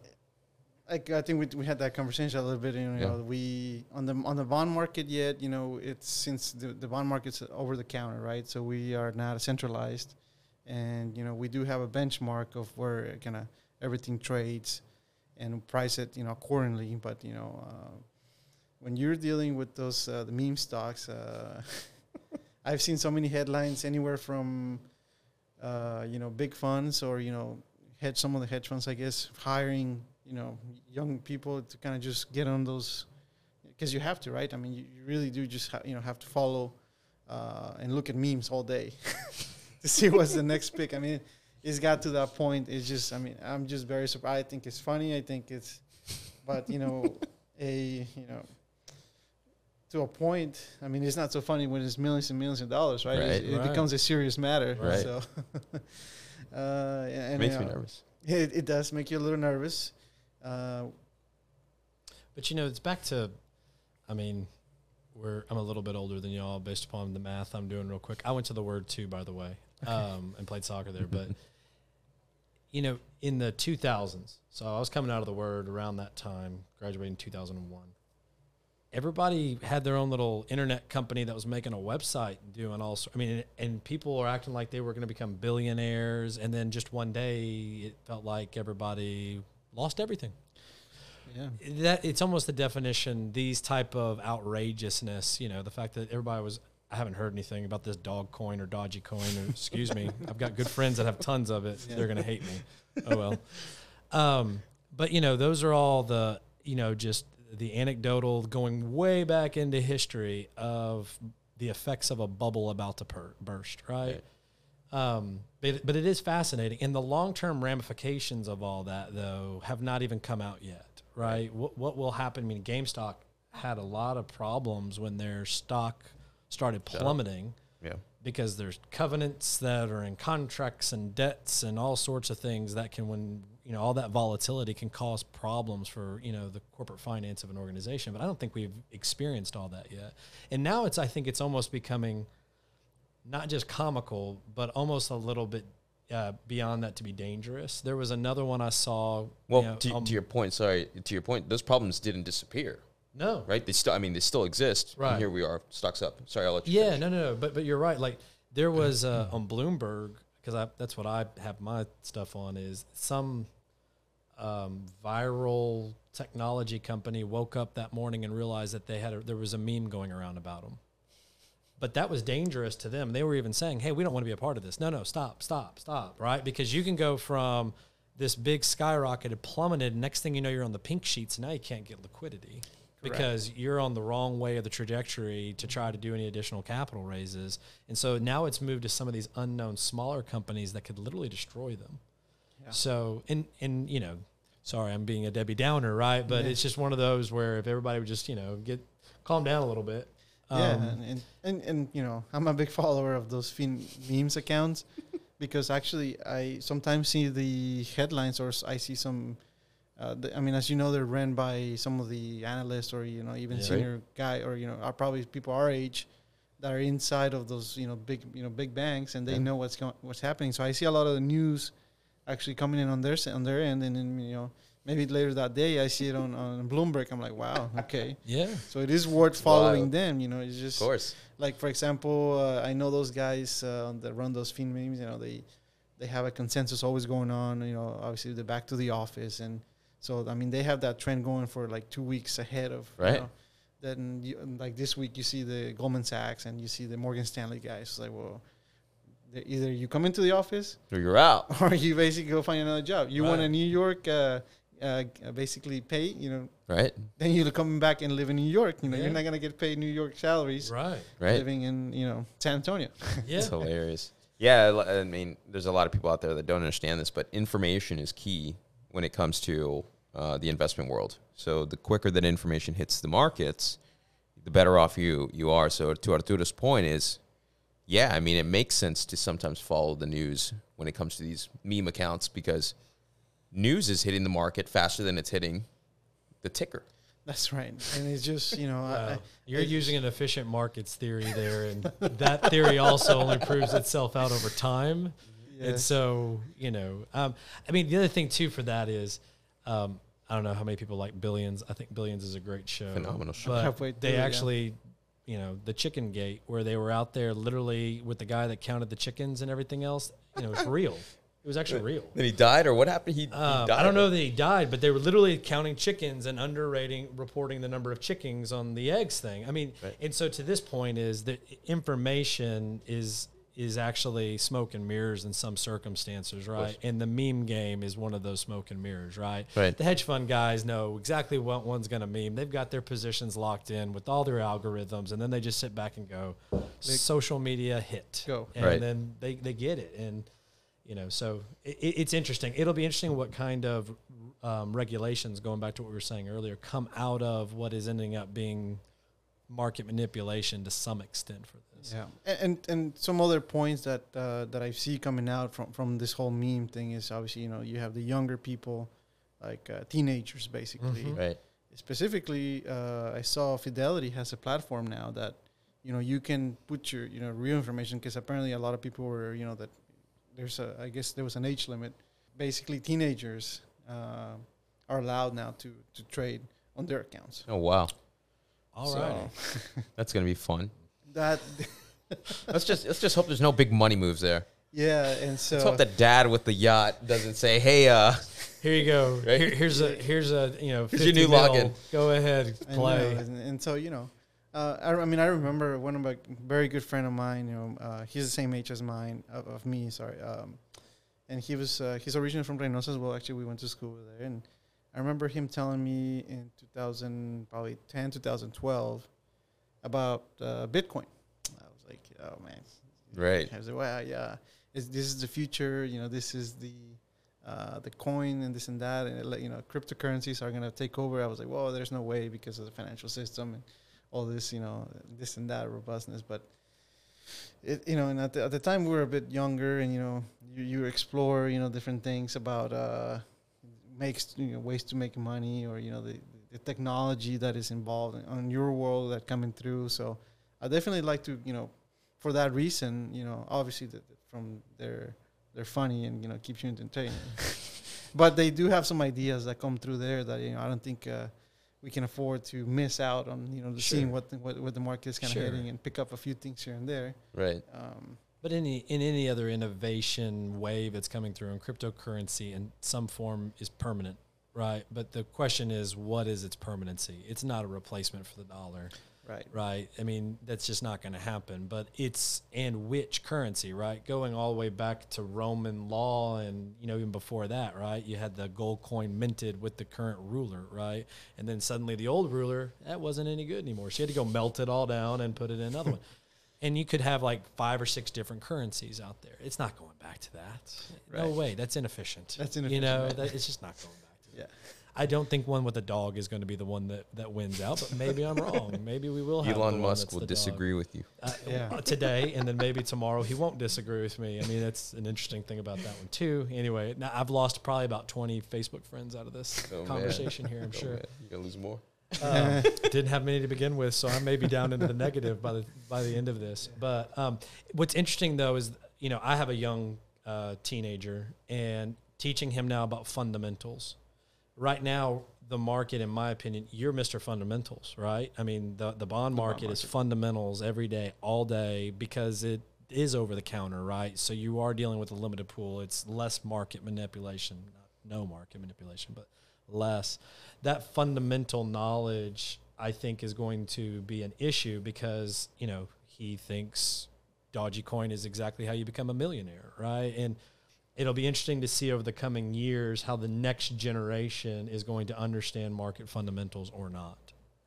like I think we we had that conversation a little bit. You know, Yeah. we on the on the bond market yet. You know, it's since the the bond market's over the counter, right? So we are not centralized, and you know we do have a benchmark of where kind of everything trades, and price it you know accordingly. But you know, uh, when you're dealing with those uh, the meme stocks, uh, I've seen so many headlines anywhere from uh, you know big funds or you know hedge some of the hedge funds, I guess, hiring you know young people to kind of just get on those because you have to, right? I mean, you, you really do just ha- you know have to follow uh, and look at memes all day to see what's the next pick. I mean, it's got to that point. It's just, I mean, I'm just very surprised. I think it's funny. I think it's, but you know, a you know, to a point. I mean, it's not so funny when it's millions and millions of dollars, right? Right. It Right. becomes a serious matter. Right. So, uh, and Makes you me nervous. It, it does make you a little nervous. Uh, But you know, it's back to, I mean, we're I'm a little bit older than y'all based upon the math I'm doing real quick. I went to the Word too, by the way, um, and played soccer there. But you know, in the 2000s, so I was coming out of the Word around that time, graduating 2001. Everybody had their own little internet company that was making a website, and doing all. sor- I mean, and people are acting like they were going to become billionaires, and then just one day, it felt like everybody lost everything yeah. that it's almost the definition these type of outrageousness you know the fact that everybody was i haven't heard anything about this dog coin or dodgy coin or excuse me i've got good friends that have tons of it they're going to hate me oh well um, but you know those are all the you know just the anecdotal going way back into history of the effects of a bubble about to per- burst right um, but, but it is fascinating. And the long term ramifications of all that, though, have not even come out yet, right? What, what will happen? I mean, GameStop had a lot of problems when their stock started plummeting Yeah. because there's covenants that are in contracts and debts and all sorts of things that can, when, you know, all that volatility can cause problems for, you know, the corporate finance of an organization. But I don't think we've experienced all that yet. And now it's, I think it's almost becoming not just comical, but almost a little bit uh, beyond that to be dangerous. There was another one I saw. Well, you know, to, um, to your point, sorry, to your point, those problems didn't disappear, no, right? They still, I mean, they still exist. Right. And here we are, stocks up. Sorry, I'll let you. Yeah, finish. no, no, no. But but you're right. Like there was uh, on Bloomberg because that's what I have my stuff on is some um, viral technology company woke up that morning and realized that they had a, there was a meme going around about them. But that was dangerous to them. They were even saying, "Hey, we don't want to be a part of this. No, no, stop, stop, stop." Right? Because you can go from this big skyrocketed, plummeted. Next thing you know, you're on the pink sheets. Now you can't get liquidity because you're on the wrong way of the trajectory to try to do any additional capital raises. And so now it's moved to some of these unknown smaller companies that could literally destroy them. Yeah. So, and, and, you know, sorry, I'm being a Debbie Downer, right? But Yeah. it's just one of those where if everybody would just, you know, get calm down a little bit. yeah, Um, and, and, and and you know, I'm a big follower of those fin- memes accounts because actually I sometimes see the headlines or I see some. Uh, the, I mean, as you know, they're ran by some of the analysts or you know even Yeah. senior guy or you know are probably people our age that are inside of those you know big you know big banks and they Yeah. know what's going what's happening. So I see a lot of the news actually coming in on their on their end, and then you know maybe later that day I see it on on Bloomberg. I'm like, wow, okay. yeah. So it is worth following wild. them. You know, it's Of just course. like for example, uh, I know those guys uh, that run those fin memes. You know, they they have a consensus always going on. You know, obviously they're back to the office, and so I mean they have that trend going for like two weeks ahead of Right. You know, then you, like this week you see the Goldman Sachs and you see the Morgan Stanley guys. It's like, well, either you come into the office Or you're out. or you basically go find another job. You want a New York. Uh, uh, basically pay you know Right. then you're coming back and live in New York. You know, Yeah. you're not gonna get paid New York salaries Right. Right. living in you know San Antonio. Yeah. It's hilarious. Yeah, I I mean, there's a lot of people out there that don't understand this, but information is key when it comes to uh, the investment world. So the quicker that information hits the markets, the better off you you are. So to Arturo's point is, yeah, I mean, it makes sense to sometimes follow the news when it comes to these meme accounts because news is hitting the market faster than it's hitting the ticker. That's right, and it's just you know I, I, You're it- using an efficient markets theory there, and that theory also only proves itself out over time. yeah. And so, you know, um, I mean, the other thing too for that is, um, I don't know how many people like Billions. I think Billions is a great show. Phenomenal show. But they actually yeah. You know, the Chicken Gate, where they were out there literally with the guy that counted the chickens and everything else. You know, it was real. It was actually real. Then he died, or what happened? He, he Um, died. I don't know that he died, but they were literally counting chickens and underrating, reporting the number of chickens on the eggs thing. I mean, Right. and so to this point is that information is is actually smoke and mirrors in some circumstances, right? And the meme game is one of those smoke and mirrors, right? Right. The hedge fund guys know exactly what one's going to meme. They've got their positions locked in with all their algorithms, and then they just sit back and go, social media hit, Go. and Right. then they they get it and you know, so it, it's interesting. It'll be interesting what kind of um, regulations, going back to what we were saying earlier, come out of what is ending up being market manipulation to some extent for this. Yeah, and and, and some other points that uh, that I see coming out from from this whole meme thing is obviously you know you have the younger people, like uh, teenagers basically. Mhm. Right. Specifically, uh, I saw Fidelity has a platform now that you know you can put your you know real information because apparently a lot of people were you know that there's a I guess there was an age limit. Basically, teenagers uh, are allowed now to to trade on their accounts. Oh wow, All So right. that's gonna be fun. That Let's just let's just hope there's no big money moves there. yeah, and so Let's hope that dad with the yacht doesn't say, "Hey, uh, Here you go. Right? Here, here's a here's a you know Here's your 50 new mil. login. Go ahead, play. and, and so you know, uh, I, I mean, I remember one of my very good friend of mine. You know, uh, he's the same age as mine of, of me. Sorry, um, and he was uh, he's originally from Reynosa as well. Actually, we went to school there, and I remember him telling me in 2000, probably 10, 2012, about uh, Bitcoin. I was like, oh man, Right. I was like, wow, yeah, is this is the future? You know, this is the uh, the coin and this and that, and it, you know, cryptocurrencies are gonna take over. I was like, well, there's no way because of the financial system and all this, you know, this and that robustness. But it, you know, and at the, at the time we were a bit younger, and you know, you, you explore, you know, different things about uh, makes you know ways to make money or you know the the technology that is involved in, on your world that coming through. So I definitely like to, you know, for that reason, you know, obviously the, the- from their they're funny and you know keeps you entertained. but they do have some ideas that come through there that you know I don't think uh, we can afford to miss out on you know Sure. seeing what the, what, what the market is kind of Sure. heading and pick up a few things here and there. right, Um, But any in any other innovation wave that's coming through in cryptocurrency in some form is permanent, right? But the question is, what is its permanency? It's not a replacement for the dollar, right. right? I mean, that's just not going to happen. But it's and which currency, right? Going all the way back to Roman law, and you know even before that, right? You had the gold coin minted with the current ruler, right? And then suddenly the old ruler that wasn't any good anymore. She had to go melt it all down and put it in another one. And you could have like five or six different currencies out there. It's not going back to that. Right. No way. That's inefficient. That's inefficient. You know, right. that, it's just not going back. Yeah. I don't think one with a dog is going to be the one that, that wins out, but maybe I'm wrong. Maybe we will have the Elon one Musk that's will the dog. disagree with you. Uh, Yeah. uh, today, and then maybe tomorrow he won't disagree with me. I mean, that's an interesting thing about that one too. Anyway, now I've lost probably about 20 Facebook friends out of this Oh, man. conversation here. I'm Oh, sure man, you gonna lose more. um, didn't have many to begin with, so I may be down into the negative by the by the end of this. But um, what's interesting though is you know I have a young uh, teenager and teaching him now about fundamentals. Right now, the market, in my opinion, you're Mr. Fundamentals, right? I mean, the the bond The bond market is market. fundamentals every day, all day, because it is over the counter, right? So you are dealing with a limited pool. It's less market manipulation, not no market manipulation, but less. That fundamental knowledge, I think, is going to be an issue because you know he thinks dodgy coin is exactly how you become a millionaire, right? And it'll be interesting to see over the coming years how the next generation is going to understand market fundamentals or not,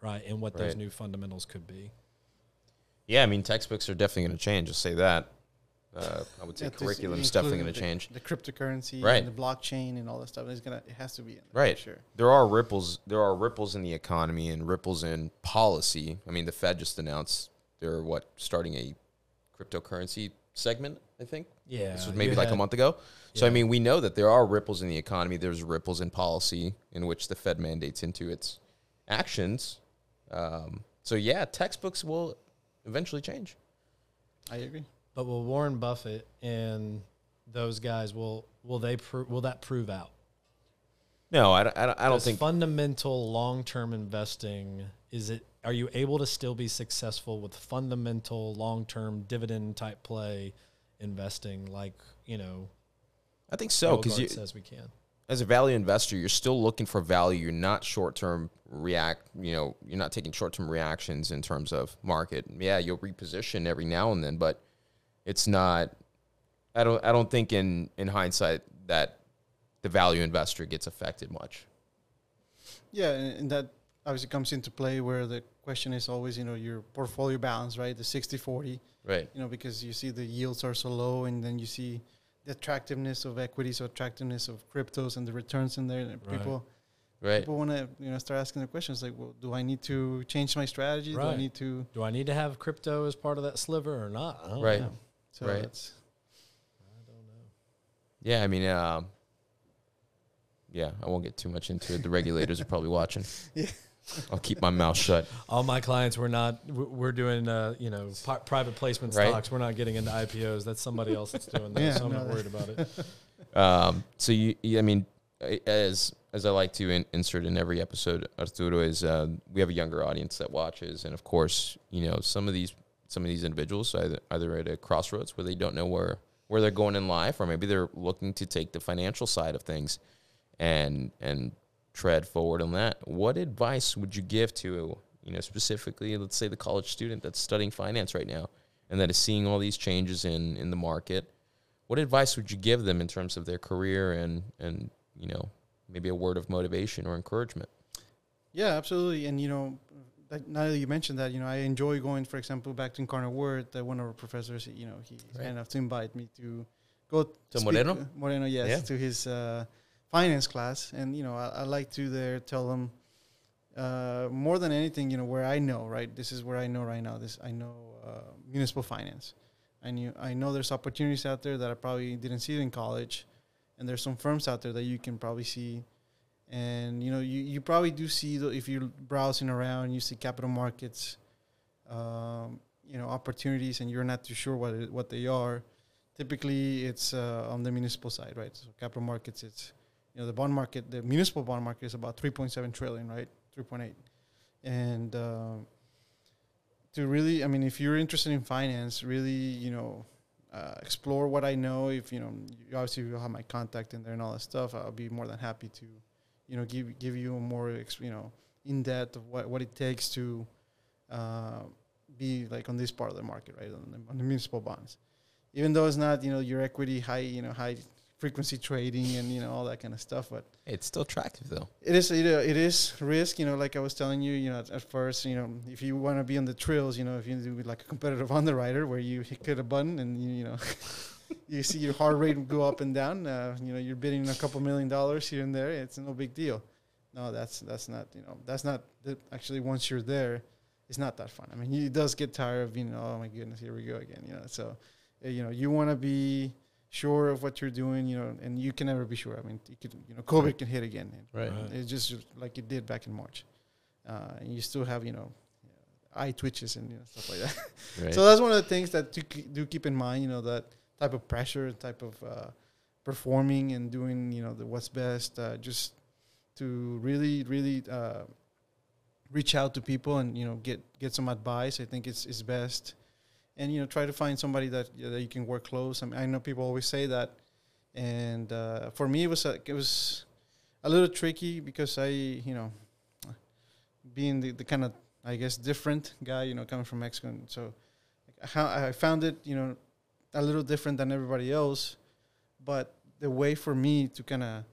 right? And what those new fundamentals could be. Yeah, I mean, textbooks are definitely going to change. I'll say that. Uh, I would say Yeah, this- curriculum is definitely going to change. the, The cryptocurrency, Right. and the blockchain, and all that stuff. It's gonna, it has to be in there, Right. Sure. There are ripples. There are ripples in the economy and ripples in policy. I mean, the Fed just announced they're what starting a cryptocurrency segment. I think Yeah, this was maybe like a month ago. So I mean, we know that there are ripples in the economy. There's ripples in policy in which the Fed mandates into its actions. Um, so yeah, textbooks will eventually change. I agree. But will Warren Buffett and those guys will will they pro- will that prove out? No, I don't. I don't, I don't think. fundamental long term investing is it are you able to still be successful with fundamental long term dividend type play investing like you know I think so because you, says we can as a value investor, you're still looking for value. You're not short term react. You know, you're not taking short term reactions in terms of market. Yeah, you'll reposition every now and then, but it's not. I don't. I don't think in in hindsight that the value investor gets affected much. Yeah, and, and that obviously comes into play where the question is always, you know, your portfolio balance, right? The 60 40, Right. you know, because you see the yields are so low and then you see the attractiveness of equities, or attractiveness of cryptos, and the returns in there. And Right. People Right. people want to you know start asking the questions like, well, do I need to change my strategy? Do I need to? Do I need to have crypto as part of that sliver or not? I don't Right. know. So Right. it's I don't know. Yeah, I mean, um, yeah, I won't get too much into it. The regulators are probably watching. Yeah. I'll keep my mouth shut. All my clients, we're not. we're- We're doing, uh, you know, pi- private placement Right. stocks. We're not getting into IPOs. That's somebody else that's doing that. Yeah, so I'm no, not worried about it. Um, so you, you- I mean, as as I like to in, insert in every episode, Arturo is uh, we have a younger audience that watches, and of course, you know, some of these some of these individuals either either at a crossroads where they don't know where where they're going in life, or maybe they're looking to take the financial side of things and and tread forward on that. What advice would you give to you know specifically, let's say the college student that's studying finance right now and that is seeing all these changes in in the market? what advice would you give them in terms of their career and and you know maybe a word of motivation or encouragement Yeah, absolutely. And you know, that, now that you mentioned that, you know, I enjoy going, for example, back to Incarnate Word. That one of our professors, you know, he Right. kind of to invite me to go To speak- Moreno? Moreno, yes, Yeah. to his uh, finance class. And you know, I, I like to there tell them uh, more than anything, you know, where I know, right? This is where I know right now. This I know uh, municipal finance. I knew I know there's opportunities out there that I probably didn't see in college, and there's some firms out there that you can probably see and you know you, you probably do see the, if you're browsing around you see capital markets um, you know opportunities and you're not too sure what it, what they are typically it's uh, on the municipal side right so capital markets it's you know the bond market the municipal bond market is about 3.7 trillion right 3.8 and um to really i mean if you're interested in finance really you know uh, explore what I know. If you know, you obviously you'll have my contact in there and all that stuff. I'll be more than happy to, you know, give give you a more you know in depth of what what it takes to uh, be like on this part of the market, right? On the, on the municipal bonds, even though it's not you know your equity high you know high frequency trading and you know all that kind of stuff, but it's still attractive though it is it, uh, it is risk you know like i was telling you you know at, at first you know if you want to be on the trails you know if you do like a competitive underwriter where you hit a button and you, you know you see your heart rate go up and down uh, you know you're bidding a couple million dollars here and there it's no big deal no that's that's not you know that's not actually once you're there it's not that fun i mean it does get tired of you know oh my goodness here we go again you know so uh, you know you want to be sure of what you're doing, you know, and you can never be sure. I mean, you could, you know, COVID Right. can hit again. and Right. Right. It's just like it did back in March. Uh, and you still have, you know, eye twitches and you know, stuff like that. right So that's one of the things that do, ke- do keep in mind, you know, that type of pressure, type of uh, performing and doing, you know, the what's best, uh, just to really, really uh, reach out to people and, you know, get, get some advice. I think it's, it's best. And, you know, try to find somebody that, that you can work close. I mean, I know people always say that. And uh, for me, it was, a, it was a little tricky because I, you know, being the, the kind of I guess different guy, you know, coming from Mexico. And so how I found it, you know, a little different than everybody else, but the way for me to kind of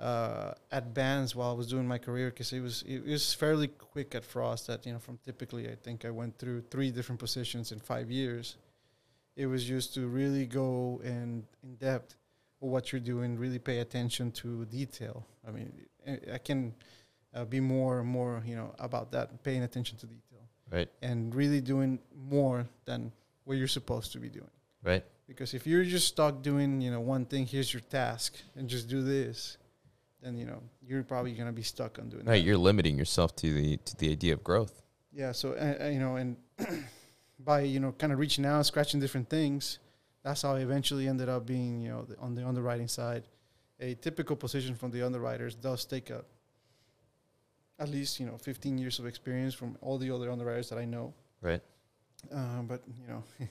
uh, bands while I was doing my career, because it was it was fairly quick at Frost. That you know, from typically I think I went through three different positions in five years. It was just to really go in in depth with what you're doing, really pay attention to detail. I mean, I- I can uh, be more and more, you know, about that, paying attention to detail right and really doing more than what you're supposed to be doing. right Because if you're just stuck doing, you know, one thing, here's your task, and just do this, then you know you're probably gonna be stuck on doing that. right that. you're limiting yourself to the to the idea of growth Yeah. So uh, you know, and by you know, kind of reaching out, scratching different things, that's how I eventually ended up being, you know, the, on the underwriting side. A typical position from the underwriters does take a at least you know 15 years of experience from all the other underwriters that I know. right Uh, but you know,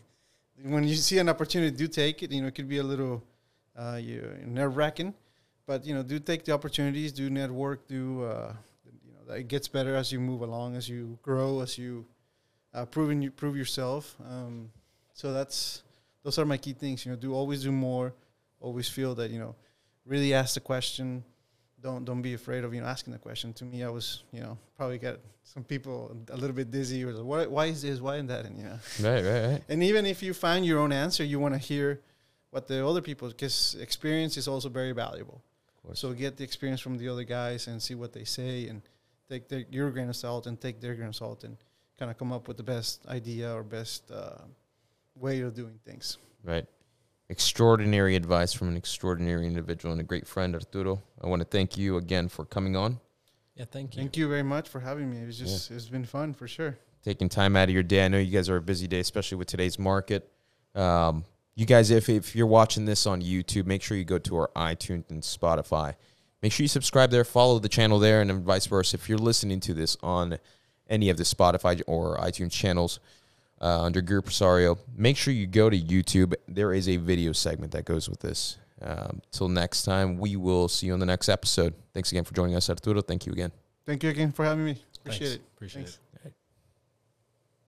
when you see an opportunity, do take it. You know, it could be a little uh, you nerve wracking, but you know, do take the opportunities. Do network. Do uh, you know? It gets better as you move along, as you grow, as you uh, proving you prove yourself. Um, so that's those are my key things. You know, do always do more. Always feel that you know, really ask the question. Don't don't be afraid of you know asking the question. To me, I was you know probably got some people a little bit dizzy or like, why why is this why is that and you know right right right and even if you find your own answer, you want to hear what the other people because experience is also very valuable. Course. So get the experience from the other guys and see what they say and take their, your grain of salt and take their grain of salt and kind of come up with the best idea or best uh, way of doing things. Right. Extraordinary advice from an extraordinary individual and a great friend, Arturo. I want to thank you again for coming on, Yeah, thank you. Thank you very much for having me. It was just it's been fun for sure. taking time out of your day. I know you guys are a busy day, especially with today's market. Um, you guys, if, if you're watching this on YouTube, make sure you go to our iTunes and Spotify. Make sure you subscribe there, follow the channel there, and vice versa. If you're listening to this on any of the Spotify or iTunes channels uh, under Group Rosario, make sure you go to YouTube. There is a video segment that goes with this. Um, till next time, we will see you on the next episode. Thanks again for joining us, Arturo. Thank you again. Thank you again for having me. Appreciate Thanks. it. Appreciate Thanks. it.